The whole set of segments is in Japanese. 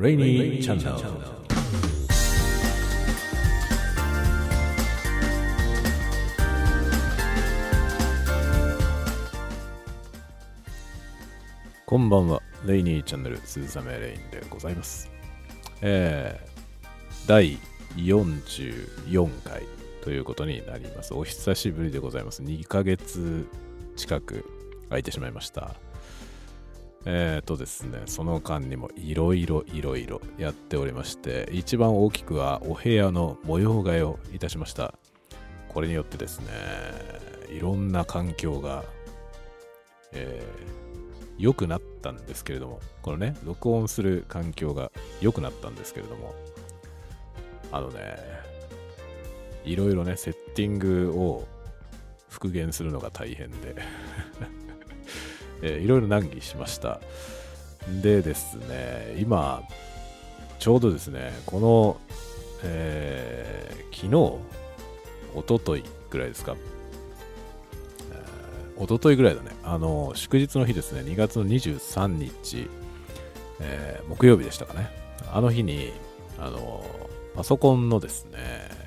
Rainy Channel こんばんは、レイニーチャンネル、鈴雨レインでございます。えー、第44回ということになります。お久しぶりでございます。2ヶ月近く空いてしまいました。えーとですね、その間にもいろいろいろいろやっておりまして、一番大きくはお部屋の模様替えをいたしました。これによってですね、いろんな環境が、えー良くなったんですけれども、このね、録音する環境が良くなったんですけれども、あのね、いろいろね、セッティングを復元するのが大変で、えーいろいろ難儀しました。でですね、今、ちょうどですね、この、えー昨日、おとといぐらいですか、一昨日ぐらいだね、あの、祝日の日ですね、2月の23日、えー木曜日でしたかね。あの日に、あの、パソコンのですね、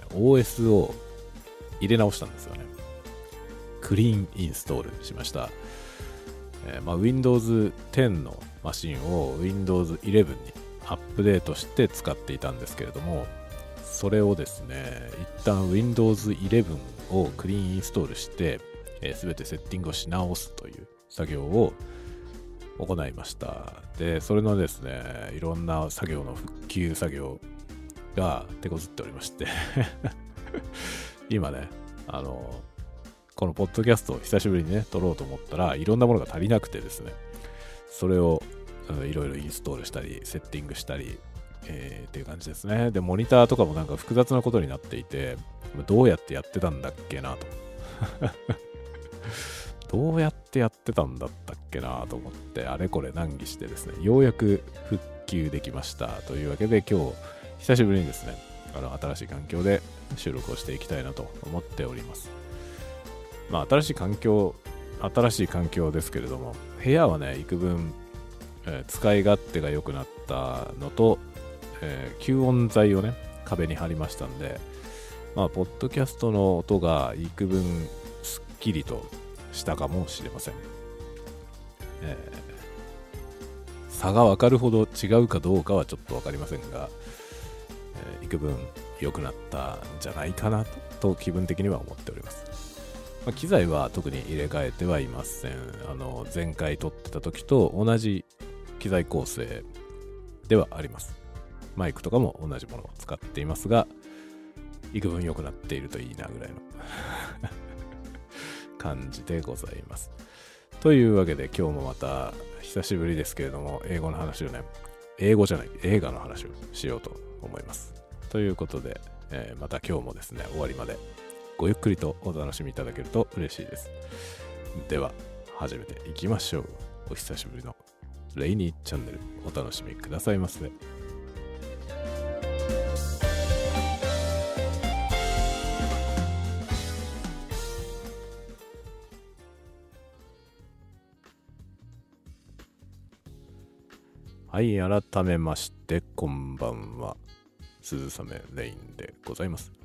OS を入れ直したんですよね。クリーンインストールしました。えーまあ、Windows 10のマシンを Windows 11にアップデートして使っていたんですけれども、それをですね、一旦 Windows 11をクリーンインストールして、えー、全てセッティングをし直すという作業を行いました。で、それのですね、いろんな作業の復旧作業が手こずっておりまして、今ね、あの、このポッドキャストを久しぶりにね、撮ろうと思ったらいろんなものが足りなくてですね、それをいろいろインストールしたり、セッティングしたり、えーっていう感じですね。で、モニターとかもなんか複雑なことになっていて、どうやってやってたんだっけなと。どうやってやってたんだったっけなと思って、あれこれ難儀してですね、ようやく復旧できました。というわけで今日、久しぶりにですね、あの新しい環境で収録をしていきたいなと思っております。まあ、新しい環境、新しい環境ですけれども、部屋はね、幾分、えー使い勝手が良くなったのと、えー吸音材をね、壁に貼りましたんで、まあ、ポッドキャストの音が幾分すっきりとしたかもしれません。えー差が分かるほど違うかどうかはちょっと分かりませんが、えー幾分良くなったんじゃないかなと気分的には思っております。まあ機材は特に入れ替えてはいません。あの前回撮ってた時と同じ機材構成ではあります。マイクとかも同じものを使っていますが、幾分良くなっているといいなぐらいの 感じでございます。というわけで今日もまた久しぶりですけれども、英語の話をね、英語じゃない、映画の話をしようと思います。ということで、えーまた今日もですね、終わりまでごゆっくりとお楽しみいただけると嬉しいです。では、始めていきましょう。お久しぶりのレイニーチャンネルお楽しみくださいませ。はい、改めまして、こんばんは。鈴雨レインでございます。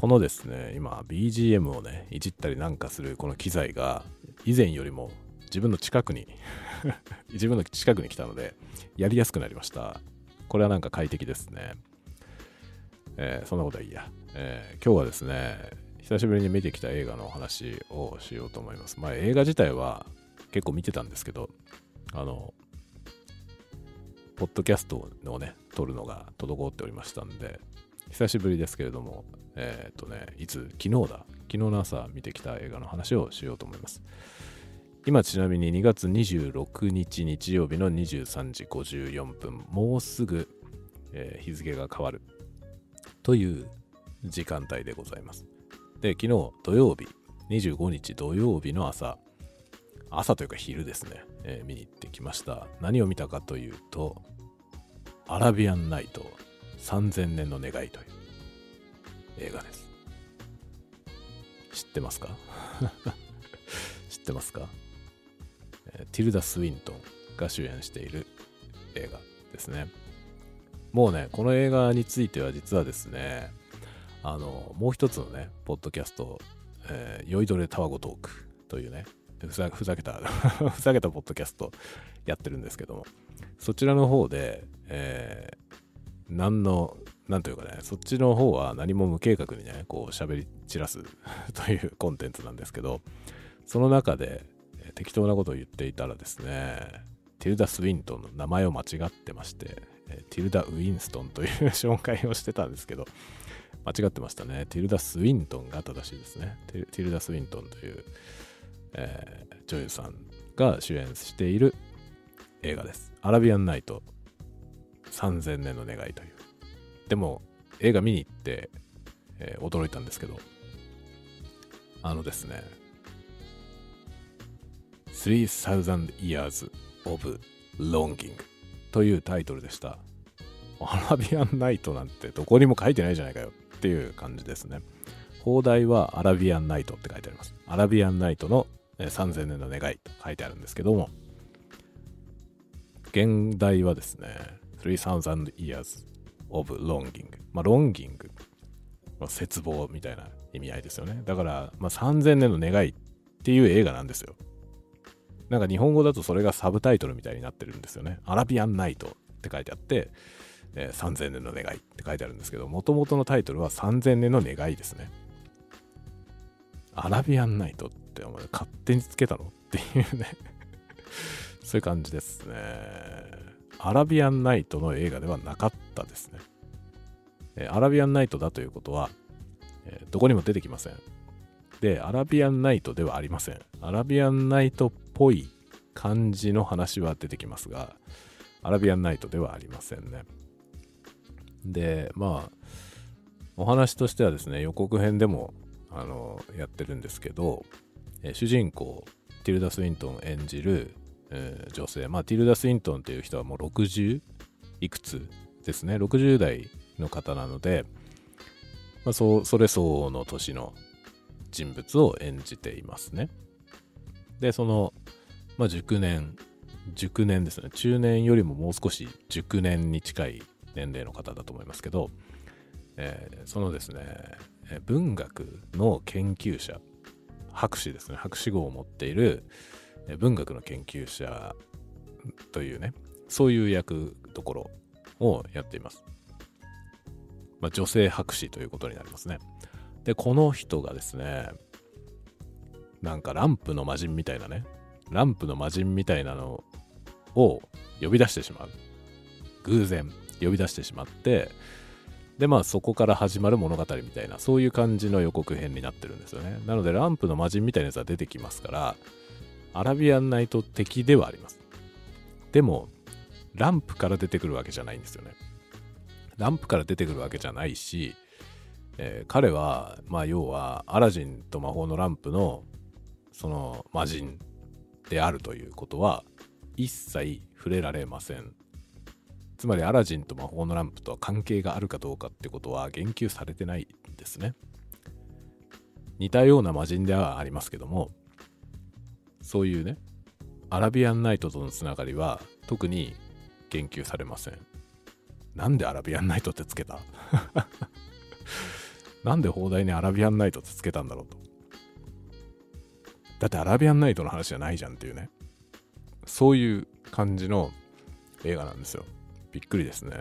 このですね、今 BGM をね、いじったりなんかするこの機材が以前よりも自分の近くに 自分の近くに来たのでやりやすくなりました。これはなんか快適ですね。えーそんなことはいいや、えー今日はですね、久しぶりに見てきた映画のお話をしようと思います。まあ映画自体は結構見てたんですけど、あの、ポッドキャストをね、撮るのが滞っておりましたんで、久しぶりですけれども、えーっとね、いつ、昨日だ、昨日の朝見てきた映画の話をしようと思います。今ちなみに2月26日日曜日の23時54分、もうすぐ、えー日付が変わるという時間帯でございます。で、昨日土曜日、25日土曜日の朝、朝というか昼ですね、えー見に行ってきました。何を見たかというと、アラビアンナイト3000年の願いという映画です。知ってますか？知ってますか、ティルダ・スウィントンが主演している映画ですね。もうね、この映画については実はですね、あの、もう一つのね、ポッドキャスト、えー、酔いどれタワゴトークというね、ふざふざけた ふざけたポッドキャストやってるんですけども、そちらの方で、えー、何の、なんというかね、そっちの方は何も無計画にね、こう喋り散らすというコンテンツなんですけど、その中で、え、適当なことを言っていたらですね、ティルダ・スウィントンの名前を間違ってまして、えティルダ・ウィンストンという紹介をしてたんですけど、間違ってましたね。ティルダ・スウィントンが正しいですね。ティルダ・スウィントンという、えー、女優さんが主演している映画です。アラビアンナイト3000年の願いという。でも、映画見に行って、えー、驚いたんですけど、あのですね、3000 Years of Longing というタイトルでした。アラビアンナイトなんてどこにも書いてないじゃないかよっていう感じですね。放題はアラビアンナイトって書いてあります。アラビアンナイトの3000年の願いと書いてあるんですけども、現代はですね、3000 years of longing。まあ、longing、まあ、絶望みたいな意味合いですよね。だから、まあ、3000年の願いっていう映画なんですよ。なんか日本語だとそれがサブタイトルみたいになってるんですよね。アラビアンナイトって書いてあって、えー、3000年の願いって書いてあるんですけど、もともとのタイトルは3000年の願いですね。アラビアンナイトってお前勝手につけたの？っていうねそういう感じですね。アラビアンナイトの映画ではなかったですね。え、アラビアンナイトだということは、え、どこにも出てきません。で、アラビアンナイトではありません。アラビアンナイトっぽい感じの話は出てきますが、アラビアンナイトではありませんね。で、まあ、お話としてはですね、予告編でも、あの、やってるんですけど、え主人公、ティルダ・スウィントン演じる、女性、まあ、ティルダ・スウィントンっていう人はもう60いくつですね、60代の方なので、まあ、そそれ相応の年の人物を演じていますね。で、その、まあ、熟年、熟年ですね。中年よりももう少し熟年に近い年齢の方だと思いますけど、えー、そのですね、文学の研究者、博士ですね、博士号を持っている文学の研究者というね、そういう役どころをやっています。まあ、女性博士ということになりますね。で、この人がですね、なんかランプの魔人みたいなね、ランプの魔人みたいなのを呼び出してしまう。偶然呼び出してしまって、で、まあそこから始まる物語みたいな、そういう感じの予告編になってるんですよね。なので、ランプの魔人みたいなやつは出てきますから、アラビアンナイト的ではあります。でも、ランプから出てくるわけじゃないんですよね。ランプから出てくるわけじゃないし、えー、彼は、まあ要は、アラジンと魔法のランプの、その魔人であるということは、一切触れられません。つまりアラジンと魔法のランプとは関係があるかどうかってことは言及されてないんですね。似たような魔人ではありますけども、そういうね、アラビアンナイトとのつながりは特に言及されません。なんでアラビアンナイトってつけた？なんで放題にアラビアンナイトってつけたんだろうと。だってアラビアンナイトの話じゃないじゃんっていうね。そういう感じの映画なんですよ。びっくりですね。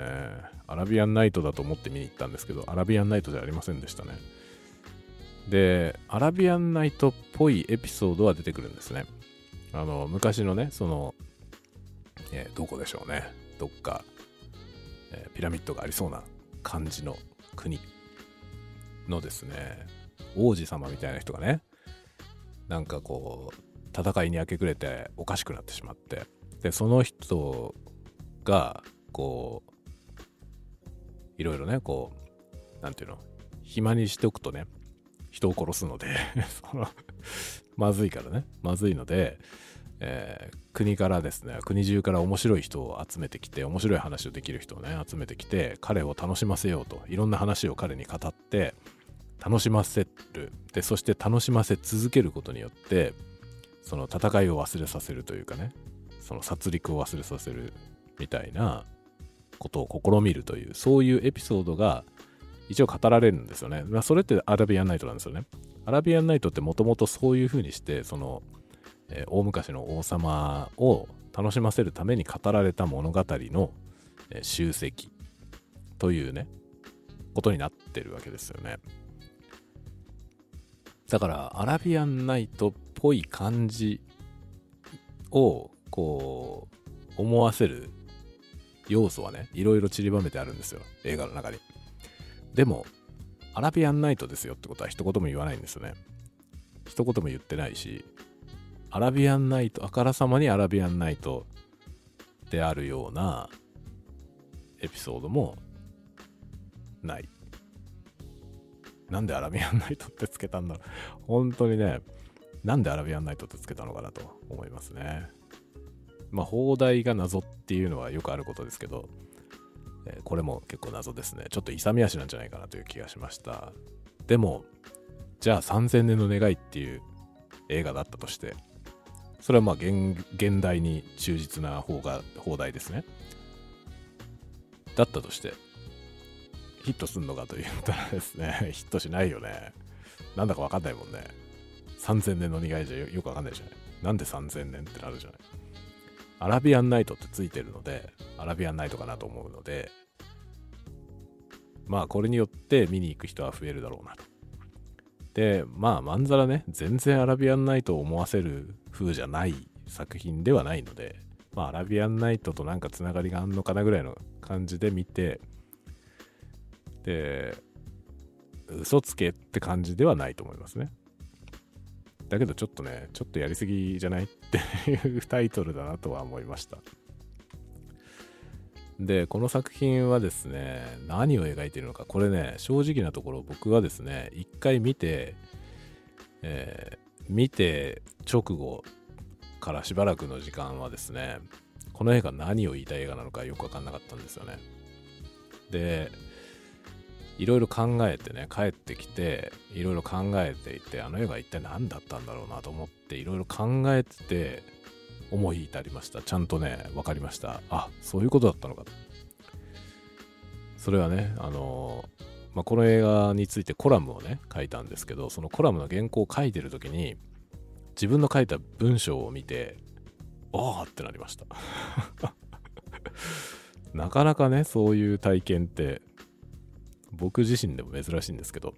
アラビアンナイトだと思って見に行ったんですけど、アラビアンナイトじゃありませんでしたね。で、アラビアンナイトっぽいエピソードは出てくるんですね。あの、昔のね、その、えー、どこでしょうね。どっか、えー、ピラミッドがありそうな感じの国のですね、王子様みたいな人がね、なんかこう、戦いに明け暮れておかしくなってしまって、で、その人が、こう、いろいろね、こう、なんていうの、暇にしておくとね、人を殺すので そのまずいからね、まずいので、えー、国からですね、国中から面白い人を集めてきて、面白い話をできる人をね、集めてきて、彼を楽しませようと、いろんな話を彼に語って、楽しませる。で、そして楽しませ続けることによって、その戦いを忘れさせるというかね、その殺戮を忘れさせるみたいなことを試みるというそういうエピソードが一応語られるんですよね、まあ、それってアラビアンナイトなんですよね。アラビアンナイトってもともとそういう風にしてその、えー、大昔の王様を楽しませるために語られた物語の、えー、集積というねことになってるわけですよね。だからアラビアンナイトっぽい感じをこう思わせる要素はねいろいろ散りばめてあるんですよ映画の中に。でもアラビアンナイトですよってことは一言も言わないんですよね。一言も言ってないしアラビアンナイトあからさまにアラビアンナイトであるようなエピソードもない。なんでアラビアンナイトってつけたんだろう。本当にねなんでアラビアンナイトってつけたのかなと思いますね。まあ放題が謎っていうのはよくあることですけど、え、これも結構謎ですねちょっと勇み足なんじゃないかなという気がしましたでもじゃあ3000年の願いっていう映画だったとしてそれはまあ現現代に忠実な方が放題ですねだったとしてヒットすんのかと言ったらですね、ヒットしないよね。なんだかわかんないもんね。3000年の願いじゃよくわかんないじゃない。なんで3000年ってなるじゃない。アラビアンナイトってついてるので、アラビアンナイトかなと思うので、まあこれによって見に行く人は増えるだろうなと。で、まあまんざらね、全然アラビアンナイトを思わせる風じゃない作品ではないので、まあアラビアンナイトとなんかつながりがあんのかなぐらいの感じで見て、で、嘘つけって感じではないと思いますね。だけどちょっとね、ちょっとやりすぎじゃないっていうタイトルだなとは思いました。で、この作品はですね、何を描いているのか、これね、正直なところ僕はですね、一回見て、えー、見て直後からしばらくの時間はですね、この映画何を言いたい映画なのかよくわかんなかったんですよね。で、いろいろ考えてね帰ってきていろいろ考えていてあの映画一体何だったんだろうなと思っていろいろ考えてて思い至りました。ちゃんとね分かりました。あそういうことだったのかそれはねあのまあ、この映画についてコラムをね書いたんですけどそのコラムの原稿を書いてる時に自分の書いた文章を見てああってなりました。なかなかねそういう体験って僕自身でも珍しいんですけど、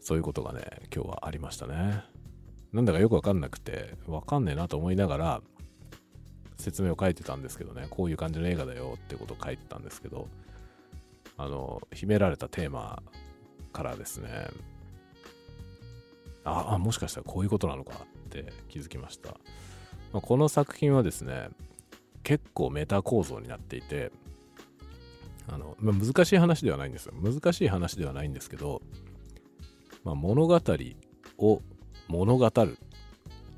そういうことがね、今日はありましたね。なんだかよくわかんなくて、わかんねえなと思いながら、説明を書いてたんですけどね、こういう感じの映画だよってことを書いてたんですけど、あの、秘められたテーマからですね、ああ、もしかしたらこういうことなのかって気づきました。まあ、この作品はですね、結構メタ構造になっていて、あの、まあ、難しい話ではないんですよ。難しい話ではないんですけど、まあ、物語を物語る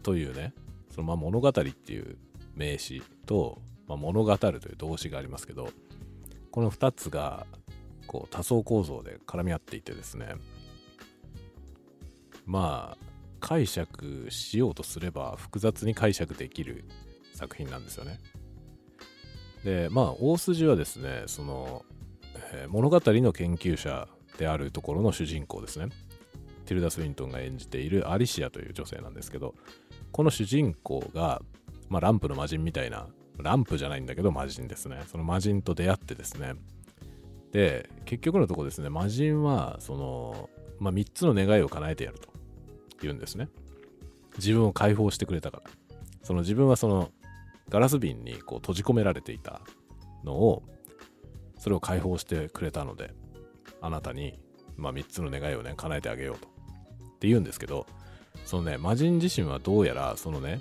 というね、そのまあ物語っていう名詞と、まあ、物語るという動詞がありますけど、この2つがこう多層構造で絡み合っていてですね、まあ解釈しようとすれば複雑に解釈できる作品なんですよね。で、まあ、大筋はですね、その、えー、物語の研究者であるところの主人公ですね。ティルダ・スウィントンが演じているアリシアという女性なんですけど、この主人公が、まあ、ランプの魔人みたいな、ランプじゃないんだけど魔人ですね。その魔人と出会ってですね。で、結局のとこですね、魔人は、その、まあ、3つの願いを叶えてやると言うんですね。自分を解放してくれたから。その自分はそのガラス瓶にこう閉じ込められていたのをそれを解放してくれたのであなたに、まあ、3つの願いをね叶えてあげようとって言うんですけどそのね魔人自身はどうやらそのね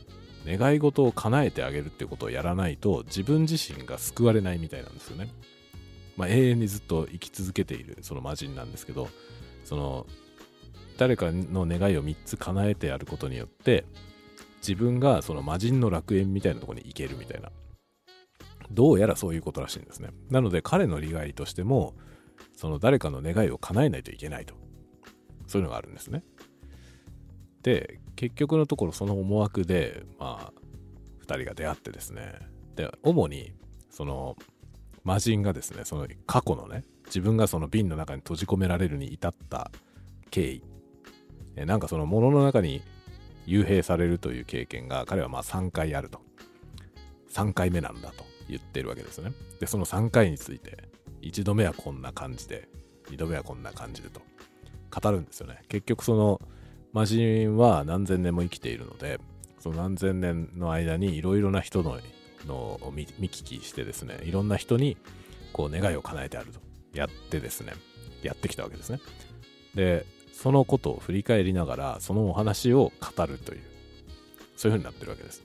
願い事を叶えてあげるっていうことをやらないと自分自身が救われないみたいなんですよね。まあ、永遠にずっと生き続けているその魔人なんですけどその誰かの願いを3つ叶えてやることによって自分がその魔人の楽園みたいなとこに行けるみたいな。どうやらそういうことらしいんですね。なので彼の利害としても、その誰かの願いを叶えないといけないと。そういうのがあるんですね。で、結局のところその思惑で、まあ、2人が出会ってですね。で、主に、その、魔人がですねその過去のね自分がその瓶の中に閉じ込められるに至った経緯。えなんかその物の中に幽閉されるという経験が彼はまあ3回あると。3回目なんだと言ってるわけですね。でその3回について1度目はこんな感じで2度目はこんな感じでと語るんですよね。結局その魔人は何千年も生きているのでその何千年の間にいろいろな人ののを見聞きしてですねいろんな人にこう願いを叶えてあると。やってですね。やってきたわけですね。でそのことを振り返りながらそのお話を語るというそういうふうになってるわけです。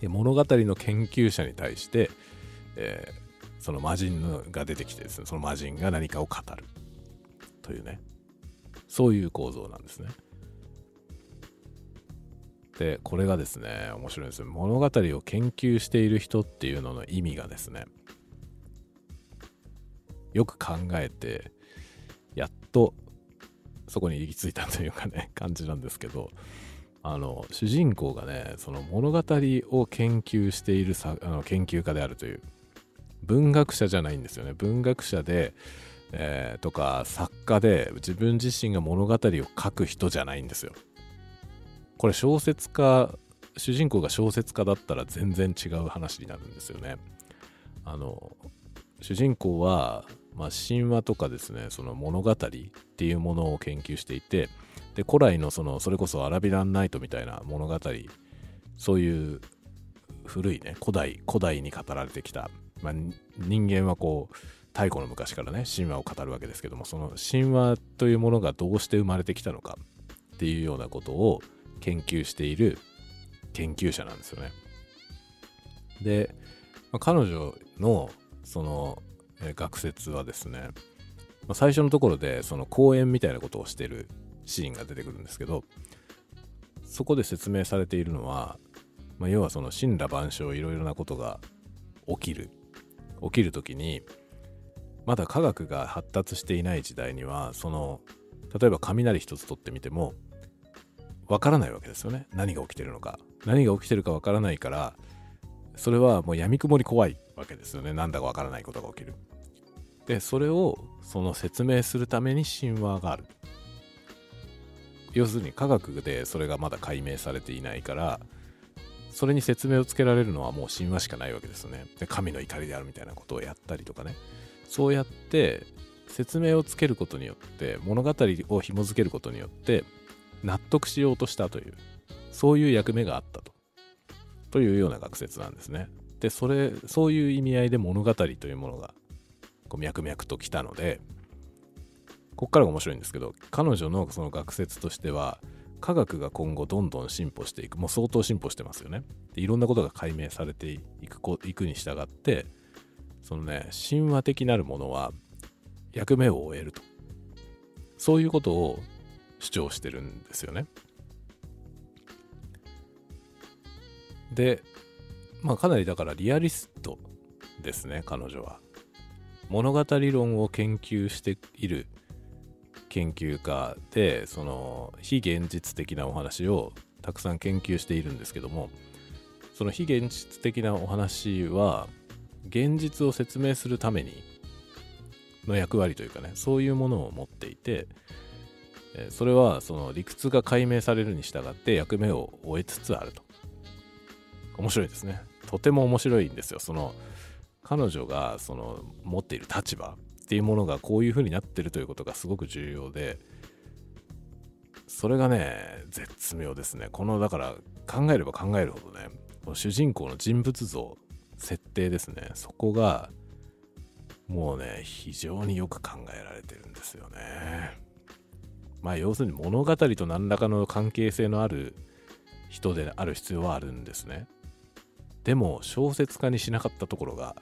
で物語の研究者に対して、えー、その魔人が出てきてですねその魔人が何かを語るというねそういう構造なんですね。これがですね面白いんですよ。物語を研究している人っていうのの意味がですねよく考えてやっとそこに行き着いたというかね 感じなんですけどあの主人公がねその物語を研究しているさあの研究家であるという文学者じゃないんですよね。文学者で、えー、とか作家で自分自身が物語を書く人じゃないんですよ。これ小説家主人公が小説家だったら全然違う話になるんですよね。あの主人公は、まあ、神話とかですねその物語っていうものを研究していてで古来のそのそれこそアラビランナイトみたいな物語そういう古いね古代古代に語られてきた、まあ、人間はこう太古の昔からね神話を語るわけですけどもその神話というものがどうして生まれてきたのかっていうようなことを研究している研究者なんですよね。で、まあ、彼女のその、え学説はですね、まあ、最初のところでその講演みたいなことをしてるシーンが出てくるんですけどそこで説明されているのは、まあ、要はその神羅万象いろいろなことが起きる起きる時にまだ科学が発達していない時代にはその例えば雷一つとってみてもわからないわけですよね。何が起きてるのか。何が起きてるかわからないからそれはもう闇雲に怖いわけですよね。なんだかわからないことが起きる。でそれをその説明するために神話がある。要するに科学でそれがまだ解明されていないからそれに説明をつけられるのはもう神話しかないわけですよね。で神の怒りであるみたいなことをやったりとかね。そうやって説明をつけることによって物語を紐づけることによって納得しようとしたという、そういう役目があったと。というような学説なんですね。で、それ、そういう意味合いで物語というものが、こう脈々と来たので、こっからが面白いんですけど、彼女のその学説としては、科学が今後どんどん進歩していく。もう相当進歩してますよね。でいろんなことが解明されていくいくに従って、そのね、神話的なるものは役目を終えると。そういうことを主張してるんですよね。で、まあかなりだからリアリストですね、彼女は。物語論を研究している研究家で、その非現実的なお話をたくさん研究しているんですけども、その非現実的なお話は、現実を説明するためにの役割というかね、そういうものを持っていて、それはその理屈が解明されるに従って役目を終えつつあると。面白いですね。とても面白いんですよ。その彼女がその持っている立場っていうものがこういう風になってるということがすごく重要で、それがね、絶妙ですね。このだから考えれば考えるほどね、この主人公の人物像、設定ですね。そこがもうね、非常によく考えられてるんですよね。まあ要するに物語と何らかの関係性のある人である必要はあるんですね。でも小説家にしなかったところが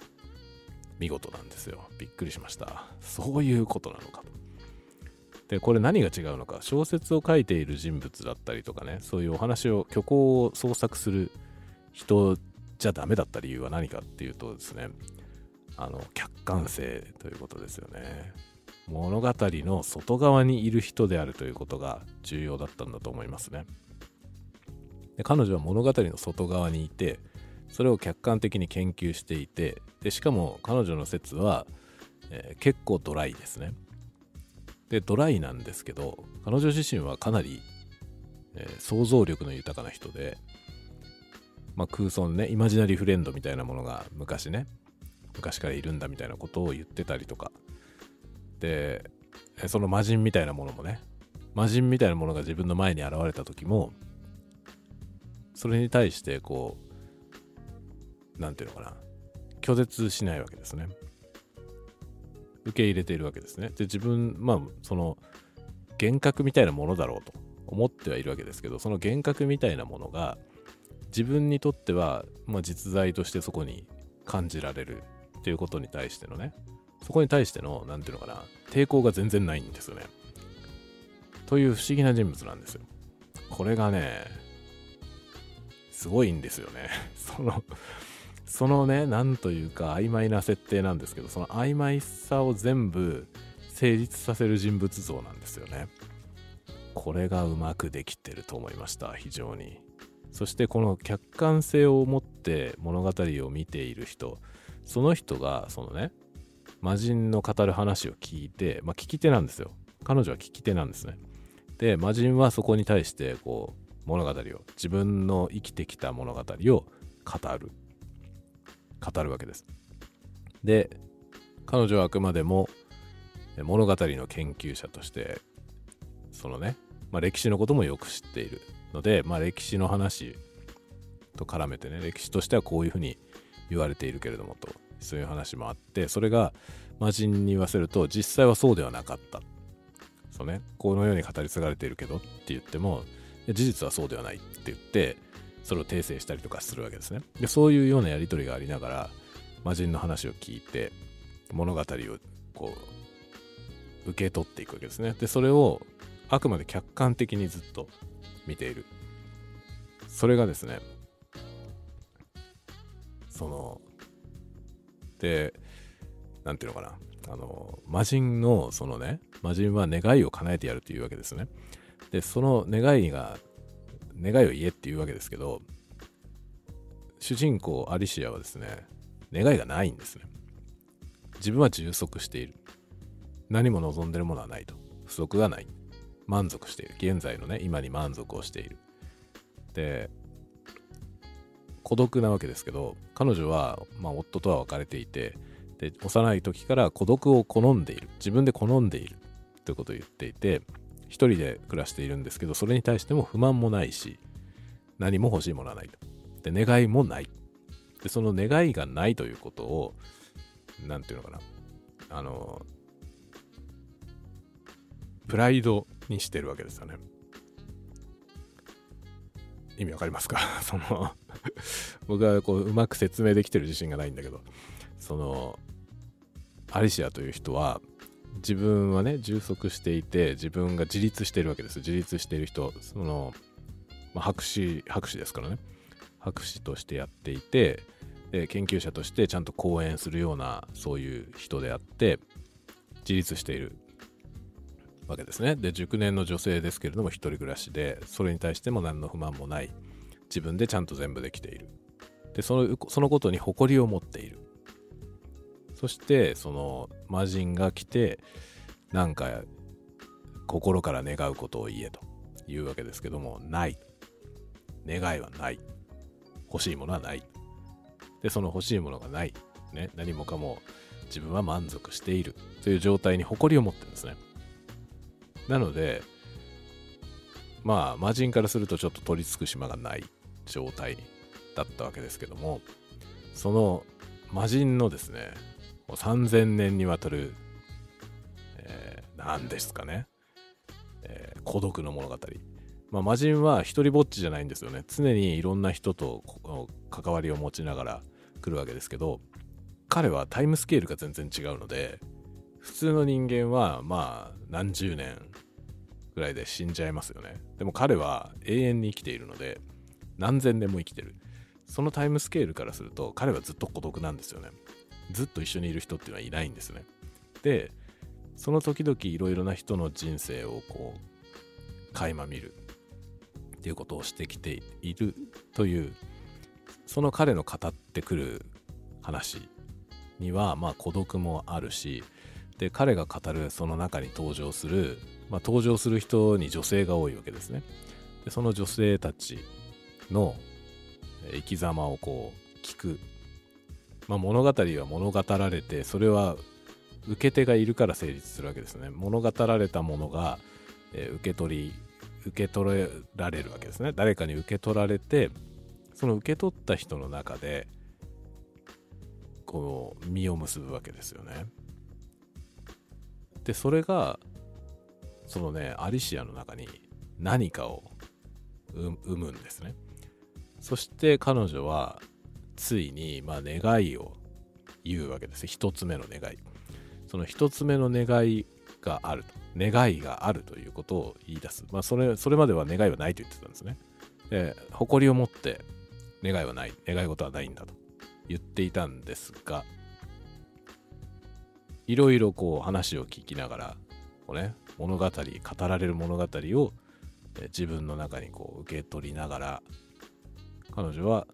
見事なんですよ。びっくりしました。そういうことなのかと。で、これ何が違うのか。小説を書いている人物だったりとかね、そういうお話を、虚構を創作する人じゃダメだった理由は何かっていうとですね、あの、客観性ということですよね。物語の外側にいる人であるということが重要だったんだと思いますね。で彼女は物語の外側にいてそれを客観的に研究していてでしかも彼女の説は、えー、結構ドライですねでドライなんですけど彼女自身はかなり、えー、想像力の豊かな人で、まあ、空想ねイマジナリーフレンドみたいなものが昔ね昔からいるんだみたいなことを言ってたりとかその魔人みたいなものもね魔人みたいなものが自分の前に現れた時もそれに対してこう何て言うのかな拒絶しないわけですね。受け入れているわけですね。で自分まあその幻覚みたいなものだろうと思ってはいるわけですけどその幻覚みたいなものが自分にとっては、まあ、実在としてそこに感じられるっていうことに対してのねそこに対しての何て言うのかな抵抗が全然ないんですよね。という不思議な人物なんですよ。これがねすごいんですよね。そのそのねなんというか曖昧な設定なんですけどその曖昧さを全部成立させる人物像なんですよね。これがうまくできてると思いました非常に。そしてこの客観性を持って物語を見ている人その人がそのね魔人の語る話を聞いて、まあ、聞き手なんですよ。彼女は聞き手なんですね。で魔人はそこに対してこう物語を自分の生きてきた物語を語る。語るわけです。で彼女はあくまでも物語の研究者としてそのね、まあ、歴史のこともよく知っている。ので、まあ、歴史の話と絡めてね歴史としてはこういうふうに言われているけれどもと。そういう話もあってそれが魔人に言わせると実際はそうではなかった。そうね。このように語り継がれているけどって言っても事実はそうではないって言ってそれを訂正したりとかするわけですね。でそういうようなやり取りがありながら魔人の話を聞いて物語をこう受け取っていくわけですね。でそれをあくまで客観的にずっと見ている。それがですねそので、なんていうのかな。あの、魔人の、そのね、魔人は願いを叶えてやるというわけですね。で、その願いが、願いを言えっていうわけですけど、主人公アリシアはですね、願いがないんですね。自分は充足している。何も望んでるものはないと。不足がない。満足している。現在のね、今に満足をしている。で、孤独なわけですけど彼女は、まあ、夫とは別れていてで幼い時から孤独を好んでいる。自分で好んでいる。ということを言っていて一人で暮らしているんですけどそれに対しても不満もないし何も欲しいものはないと。で願いもない。でその願いがないということを何て言うのかな。あのプライドにしてるわけですよね。意味わかりますか？その僕はこううまく説明できてる自信がないんだけど。そのアリシアという人は自分はね充足していて自分が自立してるわけです。自立している人その、まあ、博士博士ですからね。博士としてやっていてで研究者としてちゃんと講演するようなそういう人であって自立している。わけですね。で熟年の女性ですけれども一人暮らしでそれに対しても何の不満もない。自分でちゃんと全部できている。でそのそのことに誇りを持っている。そしてその魔人が来てなんか心から願うことを言えと。いうわけですけどもない。願いはない。欲しいものはない。でその欲しいものがない、ね、何もかも自分は満足している。という状態に誇りを持ってるんですね。なのでまあ魔人からするとちょっと取り付く島がない状態だったわけですけどもその魔人のですね3000年にわたる、えー、何ですかね、えー、孤独の物語。まあ、魔人は一人ぼっちじゃないんですよね。常にいろんな人と関わりを持ちながら来るわけですけど彼はタイムスケールが全然違うので普通の人間はまあ何十年ぐらいで死んじゃいますよね。でも彼は永遠に生きているので何千年も生きてる。そのタイムスケールからすると彼はずっと孤独なんですよね。ずっと一緒にいる人っていうのはいないんですね。でその時々いろいろな人の人生をこう垣間見る。っていうことをしてきているというその彼の語ってくる話にはまあ孤独もあるしで彼が語るその中に登場する、まあ、登場する人に女性が多いわけですね。でその女性たちの生き様をこう聞く、まあ、物語は物語られてそれは受け手がいるから成立するわけですね。物語られたものが、え、受け取り受け取られるわけですね。誰かに受け取られてその受け取った人の中でこう実を結ぶわけですよね。でそれがそのねアリシアの中に何かを生むんですね。そして彼女はついにまあ願いを言うわけです。一つ目の願い。その一つ目の願いがあると。願いがあるということを言い出す。まあそれそれまでは願いはないと言ってたんですね。で誇りを持って願いはない。願い事はないんだと言っていたんですがいろいろこう話を聞きながらこう、ね、物語語られる物語を自分の中にこう受け取りながら彼女は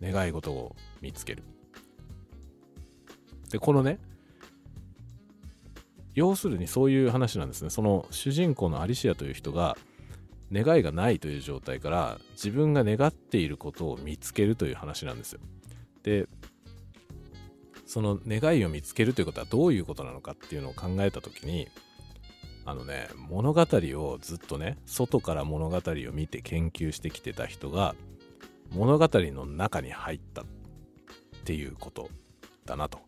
願い事を見つける。でこのね要するにそういう話なんですね。その主人公のアリシアという人が願いがないという状態から自分が願っていることを見つけるという話なんですよ。でその願いを見つけるということはどういうことなのかっていうのを考えた時にあのね物語をずっとね外から物語を見て研究してきてた人が物語の中に入ったっていうことだなと。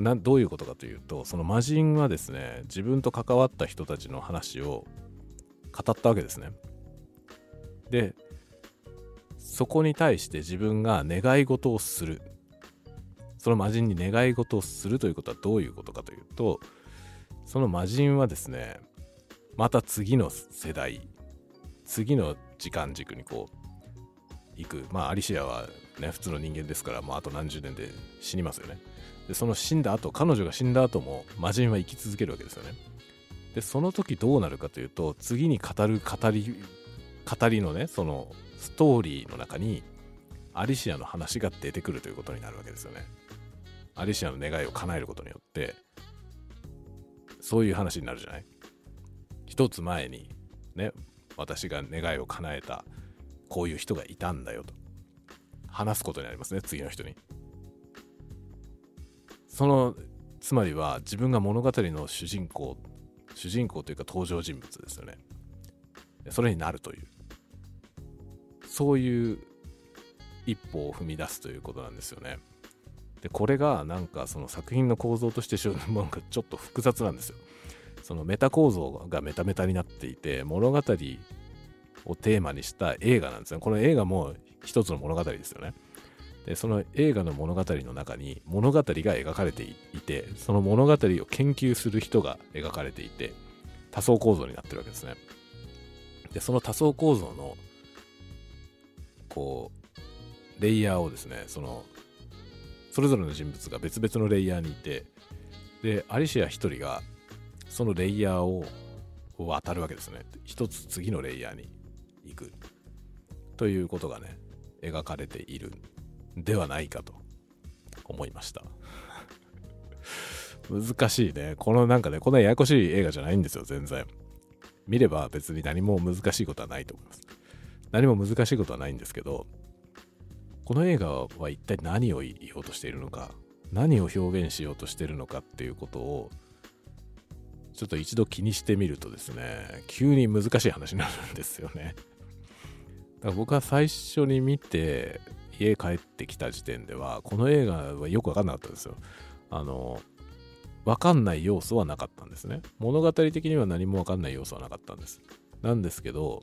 などういうことかというとその魔人はですね自分と関わった人たちの話を語ったわけですね。でそこに対して自分が願い事をするその魔人に願い事をするということはどういうことかというとその魔人はですねまた次の世代次の時間軸にこう行く。まあアリシアはね普通の人間ですからもうあと何十年で死にますよね。でその死んだ後彼女が死んだ後も魔人は生き続けるわけですよね。でその時どうなるかというと次に語る語り語りのねそのストーリーの中にアリシアの話が出てくるということになるわけですよね。アリシアの願いを叶えることによってそういう話になるじゃない？一つ前にね私が願いを叶えたこういう人がいたんだよと。話すことになりますね次の人に。そのつまりは自分が物語の主人公主人公というか登場人物ですよね。それになるという。そういう一歩を踏み出すということなんですよね。でこれがなんかその作品の構造としてなんかちょっと複雑なんですよ。そのメタ構造がメタメタになっていて物語をテーマにした映画なんですねこの映画も一つの物語ですよね。でその映画の物語の中に物語が描かれていてその物語を研究する人が描かれていて多層構造になってるわけですね。でその多層構造のこうレイヤーをですねそのそれぞれの人物が別々のレイヤーにいてでアリシア1人がそのレイヤーを渡るわけですね。一つ次のレイヤーに行く。ということがね描かれているんではないかと思いました。難しいね。このなんかねこんなややこしい映画じゃないんですよ全然。見れば別に何も難しいことはないと思います。何も難しいことはないんですけどこの映画は一体何を言おうとしているのか何を表現しようとしているのかっていうことをちょっと一度気にしてみるとですね急に難しい話になるんですよね。だから僕は最初に見て家帰ってきた時点ではこの映画はよく分かんなかったんですよ。あの分かんない要素はなかったんですね。物語的には何も分かんない要素はなかったんです。なんですけど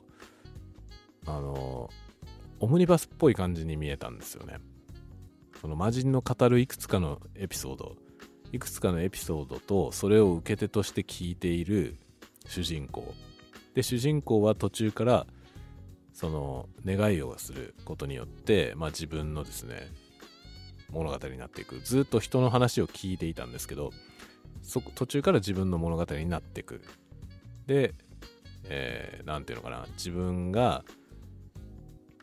あのオムニバスっぽい感じに見えたんですよね。その魔人の語るいくつかのエピソード、いくつかのエピソードとそれを受け手として聞いている主人公。で、主人公は途中からその願いをすることによって、まあ、自分のですね、物語になっていく。ずっと人の話を聞いていたんですけど、そ途中から自分の物語になっていく。で、えー、ていうのかな、自分が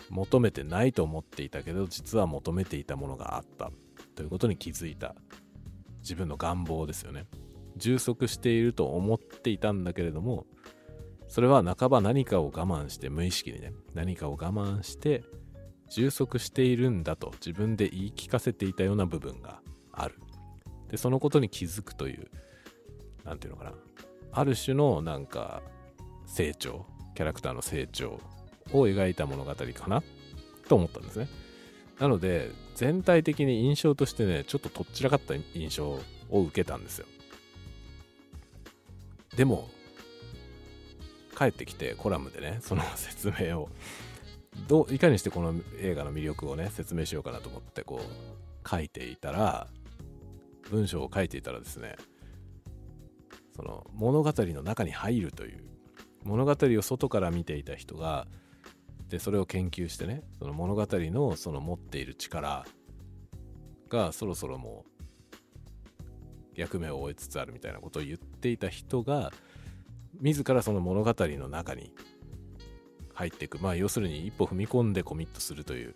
求めてないと思っていたけど実は求めていたものがあった。ということに気づいた。自分の願望ですよね。充足していると思っていたんだけれどもそれは半ば何かを我慢して無意識にね何かを我慢して充足しているんだと自分で言い聞かせていたような部分がある。でそのことに気づくという何て言うのかな。ある種のなんか成長キャラクターの成長を描いた物語かな？と思ったんですね。なので全体的に印象としてねちょっととっちらかった印象を受けたんですよ。でも帰ってきてコラムでねその説明をどういかにしてこの映画の魅力をね説明しようかなと思ってこう書いていたら文章を書いていたらですねその物語の中に入るという物語を外から見ていた人がでそれを研究してねその物語のその持っている力がそろそろもう役目を終えつつあるみたいなことを言っていた人が自らその物語の中に入っていく。まあ要するに一歩踏み込んでコミットするという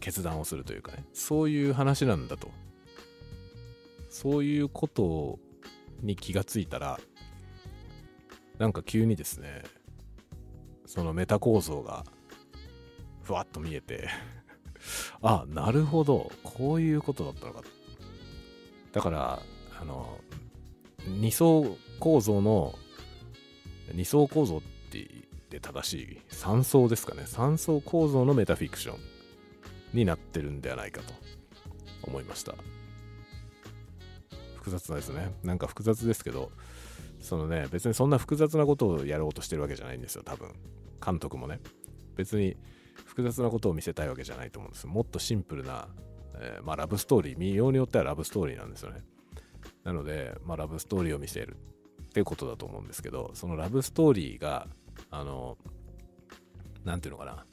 決断をするというかね。そういう話なんだと。そういうことに気がついたらなんか急にですねそのメタ構造がふわっと見えて。あなるほど。こういうことだったのか。だからあの二層構造の二層構造って言って正しい。三層ですかね。三層構造のメタフィクションになってるんではないかと思いました。複雑ですね。なんか複雑ですけどそのね別にそんな複雑なことをやろうとしてるわけじゃないんですよ多分。監督もね。別に複雑なことを見せたいわけじゃないと思うんですもっとシンプルなえー、まあ、ラブストーリー、見ようによってはラブストーリーなんですよね。なので、まあ、ラブストーリーを見せる。っていうことだと思うんですけど、そのラブストーリーが、あの、なんていうのかな。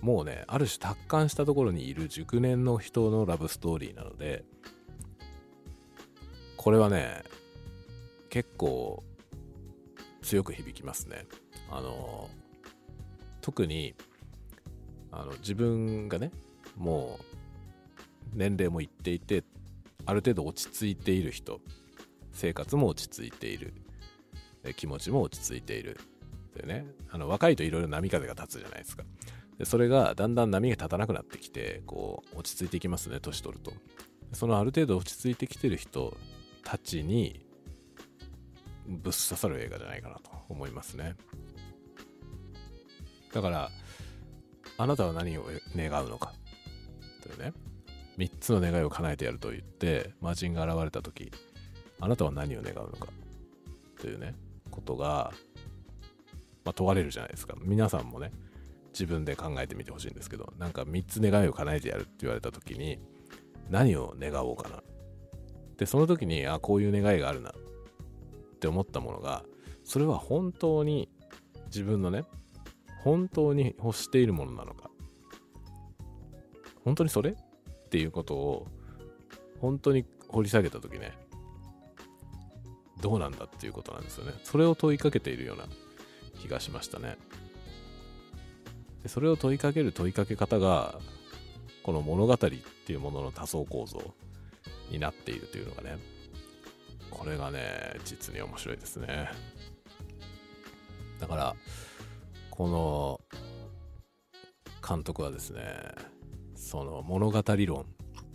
もうね、ある種達観したところにいる熟年の人のラブストーリーなので、これはね、結構強く響きますね。あの、特に、あの自分がねもう年齢もいっていてある程度落ち着いている人生活も落ち着いている。気持ちも落ち着いている。でねあの若いといろいろ波風が立つじゃないですか。でそれがだんだん波が立たなくなってきてこう落ち着いていきますね年取ると。そのある程度落ち着いてきてる人たちにぶっ刺さる映画じゃないかなと思いますね。だからあなたは何を願うのか。というね。3つの願いを叶えてやると言って魔人が現れた時あなたは何を願うのか。というね。ことが、まあ、問われるじゃないですか。皆さんもね自分で考えてみてほしいんですけどなんか3つ願いを叶えてやるって言われた時に何を願おうかな。でその時にあこういう願いがあるなって思ったものがそれは本当に自分のね本当に欲しているものなのか本当にそれ？っていうことを本当に掘り下げた時ねどうなんだっていうことなんですよね。それを問いかけているような気がしましたね。でそれを問いかける問いかけ方がこの物語っていうものの多層構造になっているというのがねこれがね実に面白いですね。だからこの監督はですねその物語論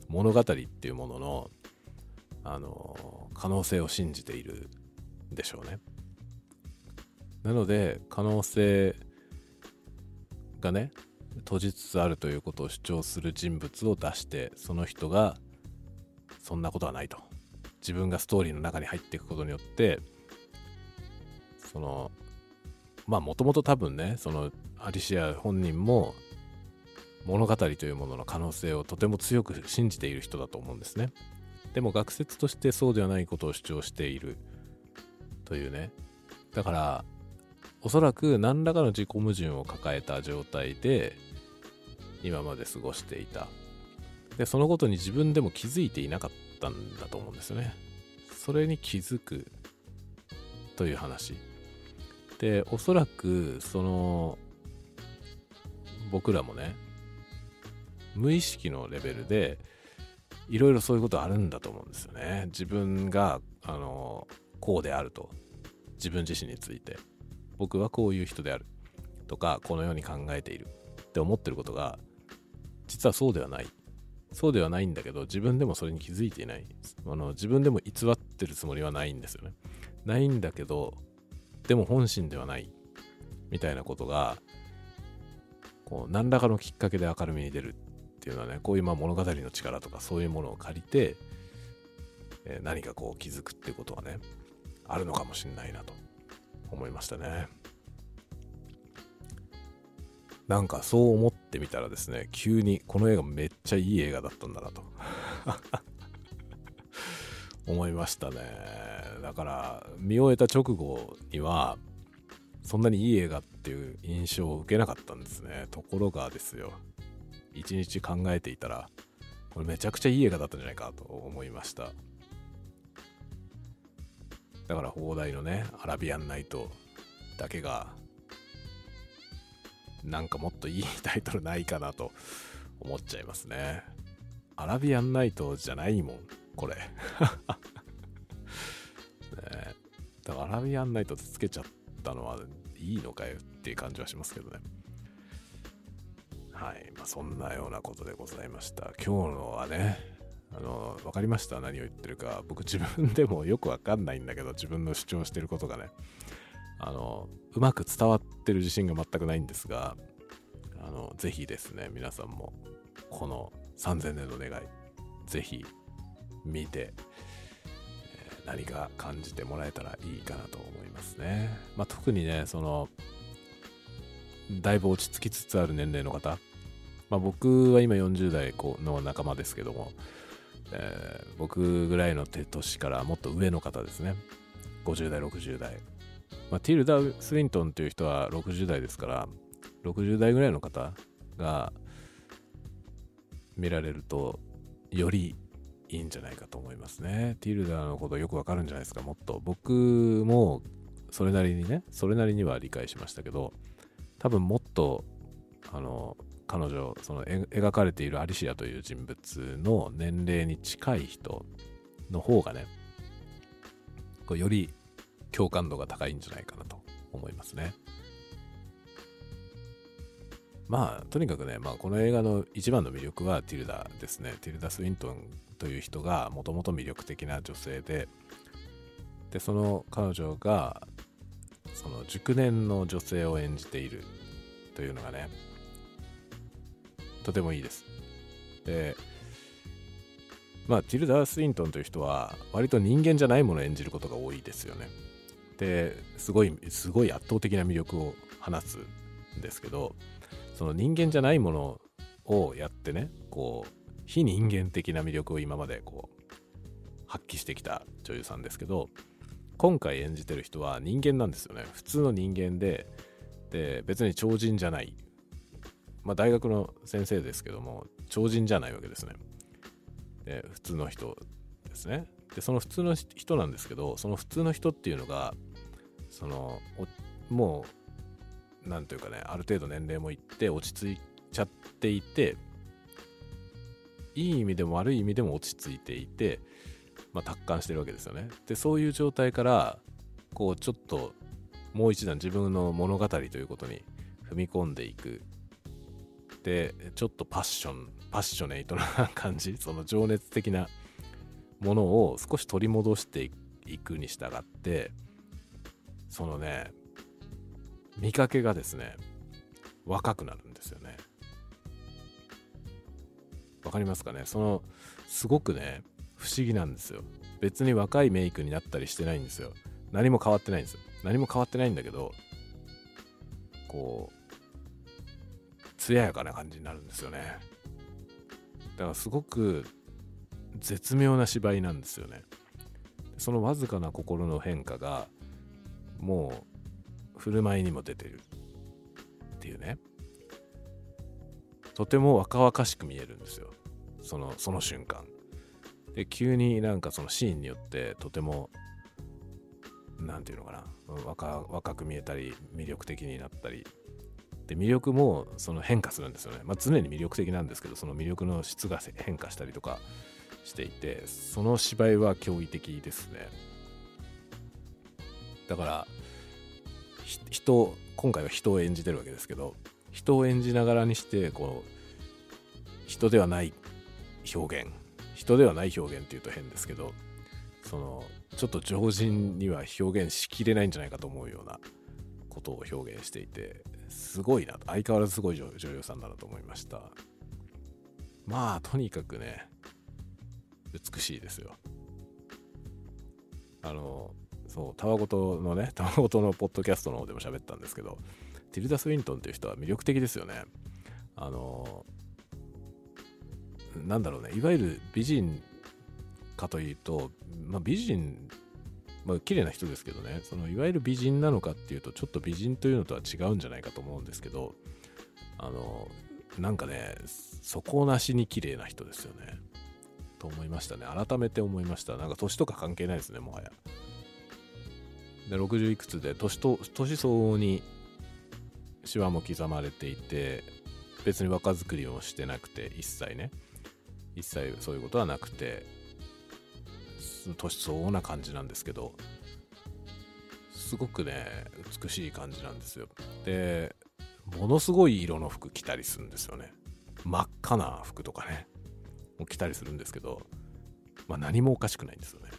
物語っていうもののあの可能性を信じているでしょうね。なので可能性がね閉じつつあるということを主張する人物を出してその人がそんなことはないと。自分がストーリーの中に入っていくことによってそのまあもともと多分ねそのアリシア本人も物語というものの可能性をとても強く信じている人だと思うんですね。でも学説としてそうではないことを主張している。というね。だからおそらく何らかの自己矛盾を抱えた状態で今まで過ごしていた。でそのことに自分でも気づいていなかったんだと思うんですよね。それに気づくという話。でおそらくその僕らもね無意識のレベルでいろいろそういうことあるんだと思うんですよね。自分があのこうであると。自分自身について。僕はこういう人である。とかこのように考えている。って思ってることが実はそうではない。そうではないんだけど自分でもそれに気づいていない。あの自分でも偽ってるつもりはないんですよね。ないんだけどでも本心ではないみたいなことがこう何らかのきっかけで明るみに出るっていうのはねこういうまあ物語の力とかそういうものを借りて、えー、何かこう気づくってことはねあるのかもしれないなと思いましたね。なんかそう思ってみたらですね急にこの映画めっちゃいい映画だったんだなと 思いましたねだから見終えた直後にはそんなにいい映画っていう印象を受けなかったんですね。ところがですよ、一日考えていたら、これめちゃくちゃいい映画だったんじゃないかと思いました。だから放題のね、アラビアンナイトだけが、なんかもっといいタイトルないかなと思っちゃいますね。アラビアンナイトじゃないもん、これ。ね、だからアラビアンナイトってつけちゃったのはいいのかよっていう感じはしますけどね。はい。まあ、そんなようなことでございました。今日のはね、あの、わかりました何を言ってるか。僕自分でもよくわかんないんだけど、自分の主張してることがね、あの、うまく伝わってる自信が全くないんですが、あの、ぜひですね、皆さんも、この3000年の願い、ぜひ見て、何か感じてもらえたらいいかなと思いますね。まあ、特にね、その、だいぶ落ち着きつつある年齢の方、まあ、僕は今40代の仲間ですけども、えー、僕ぐらいの年からもっと上の方ですね。50代、60代。まあ、ティルダ・スウィントンという人は60代ですから、60代ぐらいの方が見られると、よりいいんじゃないかと思いますね。ティルダのことよくわかるんじゃないですか、もっと。僕もそれなりにね、それなりには理解しましたけど、多分もっと、あの、彼女、その描かれているアリシアという人物の年齢に近い人の方がね、こうより共感度が高いんじゃないかなと思いますね。まあ、とにかくね、まあ、この映画の一番の魅力はティルダですね。ティルダ・スウィントンという人がもともと魅力的な女性で、で、その彼女が、その熟年の女性を演じているというのがね、とてもいいです。で、まあ、ティルダー・スウィントンという人は、割と人間じゃないものを演じることが多いですよね。で、すごい、すごい圧倒的な魅力を放つんですけど、その人間じゃないものをやってね、こう、非人間的な魅力を今までこう、発揮してきた女優さんですけど、今回演じてる人は人間なんですよね。普通の人間で、で、別に超人じゃない。まあ大学の先生ですけども、超人じゃないわけですね。で、普通の人ですね。で、その普通の人なんですけど、その普通の人っていうのが、その、もうなんというかね、ある程度年齢もいって落ち着いちゃっていて、いい意味でも悪い意味でも落ち着いていて、まあ、達観してるわけですよね。で、そういう状態から、こう、ちょっと、もう一段自分の物語ということに踏み込んでいく。で、ちょっとパッション、パッショネイトな感じ、その情熱的なものを少し取り戻していくに従って、そのね、見かけがですね、若くなるんですよね。わかりますかね？その、すごくね、不思議なんですよ。別に若いメイクになったりしてないんですよ。何も変わってないんですよ。何も変わってないんだけど、こう、艶やかな感じになるんですよね。だからすごく絶妙な芝居なんですよね。そのわずかな心の変化が、もう振る舞いにも出てるっていうね。とても若々しく見えるんですよ。そのその瞬間。で急になんかそのシーンによってとても何て言うのかな。若若く見えたり魅力的になったり。で魅力もその変化するんですよね、まあ、常に魅力的なんですけどその魅力の質が変化したりとかしていてその芝居は驚異的ですね。だから人今回は人を演じてるわけですけど人を演じながらにしてこう人ではない表現人ではない表現っていうと変ですけどそのちょっと常人には表現しきれないんじゃないかと思うようなことを表現していてすごいな相変わらずすごい女優さんだなと思いました。まあとにかくね美しいですよ。あのそうたわごとのね たわごとのポッドキャストの方でも喋ったんですけどティルダ・スウィントンっていう人は魅力的ですよね。あのなんだろうねいわゆる美人かというと、まあ、美人まあ綺麗な人ですけどねそのいわゆる美人なのかっていうとちょっと美人というのとは違うんじゃないかと思うんですけどあのなんかね底なしに綺麗な人ですよね。と思いましたね。改めて思いました。なんか年とか関係ないですねもはや。で60いくつで年と年相応にシワも刻まれていて別に若作りをしてなくて一切ね。一切そういうことはなくて年相応な感じなんですけどすごくね美しい感じなんですよ。でものすごい色の服着たりするんですよね。真っ赤な服とかね着たりするんですけどまあ何もおかしくないんですよね。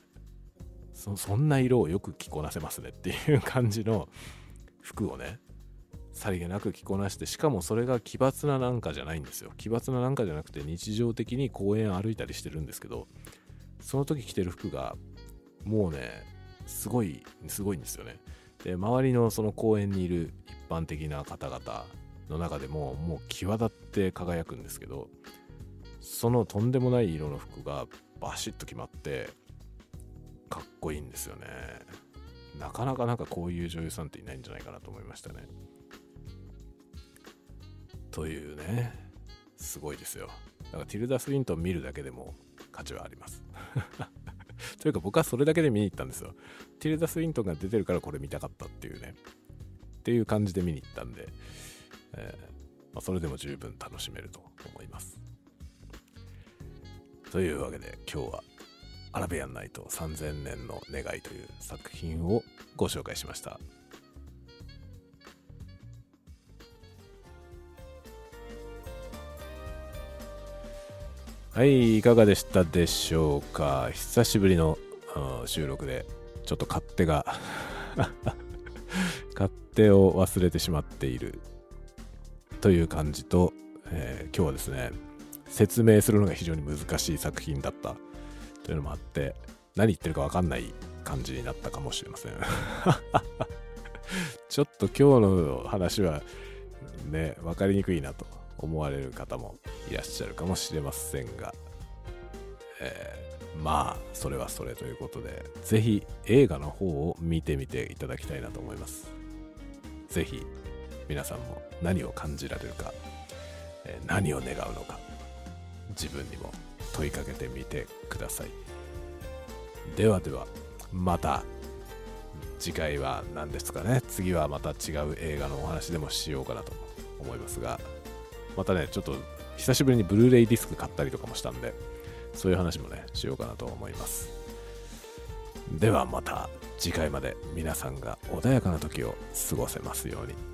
そそんな色をよく着こなせますねっていう感じの服をねさりげなく着こなしてしかもそれが奇抜ななんかじゃないんですよ。奇抜ななんかじゃなくて日常的に公園歩いたりしてるんですけどその時着てる服がもうねすごいすごいんですよね。で周りのその公園にいる一般的な方々の中でももう際立って輝くんですけどそのとんでもない色の服がバシッと決まってかっこいいんですよね。なかなかなんかこういう女優さんっていないんじゃないかなと思いましたね。というねすごいですよ。だからティルダ・スウィントン見るだけでも価値はあります。というか僕はそれだけで見に行ったんですよ。ティルダ・スウィントンが出てるからこれ見たかったっていうね。っていう感じで見に行ったんで、えー、まあ、それでも十分楽しめると思います。というわけで今日はアラビアンナイト3000年の願いという作品をご紹介しました。はい、いかがでしたでしょうか？久しぶりの収録で、ちょっと勝手が 勝手を忘れてしまっている。という感じと、えー、今日はですね、説明するのが非常に難しい作品だった。というのもあって、何言ってるかわかんない感じになったかもしれません。ちょっと今日の話はね、分かりにくいなと思われる方もいらっしゃるかもしれませんが、えー、まあそれはそれということでぜひ映画の方を見てみていただきたいなと思いますぜひ皆さんも何を感じられるか、えー、何を願うのか自分にも問いかけてみてくださいではではまた次回は何ですかね？次はまた違う映画のお話でもしようかなと思いますがまたねちょっと久しぶりにブルーレイディスク買ったりとかもしたんで、そういう話もね、しようかなと思います。ではまた次回まで皆さんが穏やかな時を過ごせますように。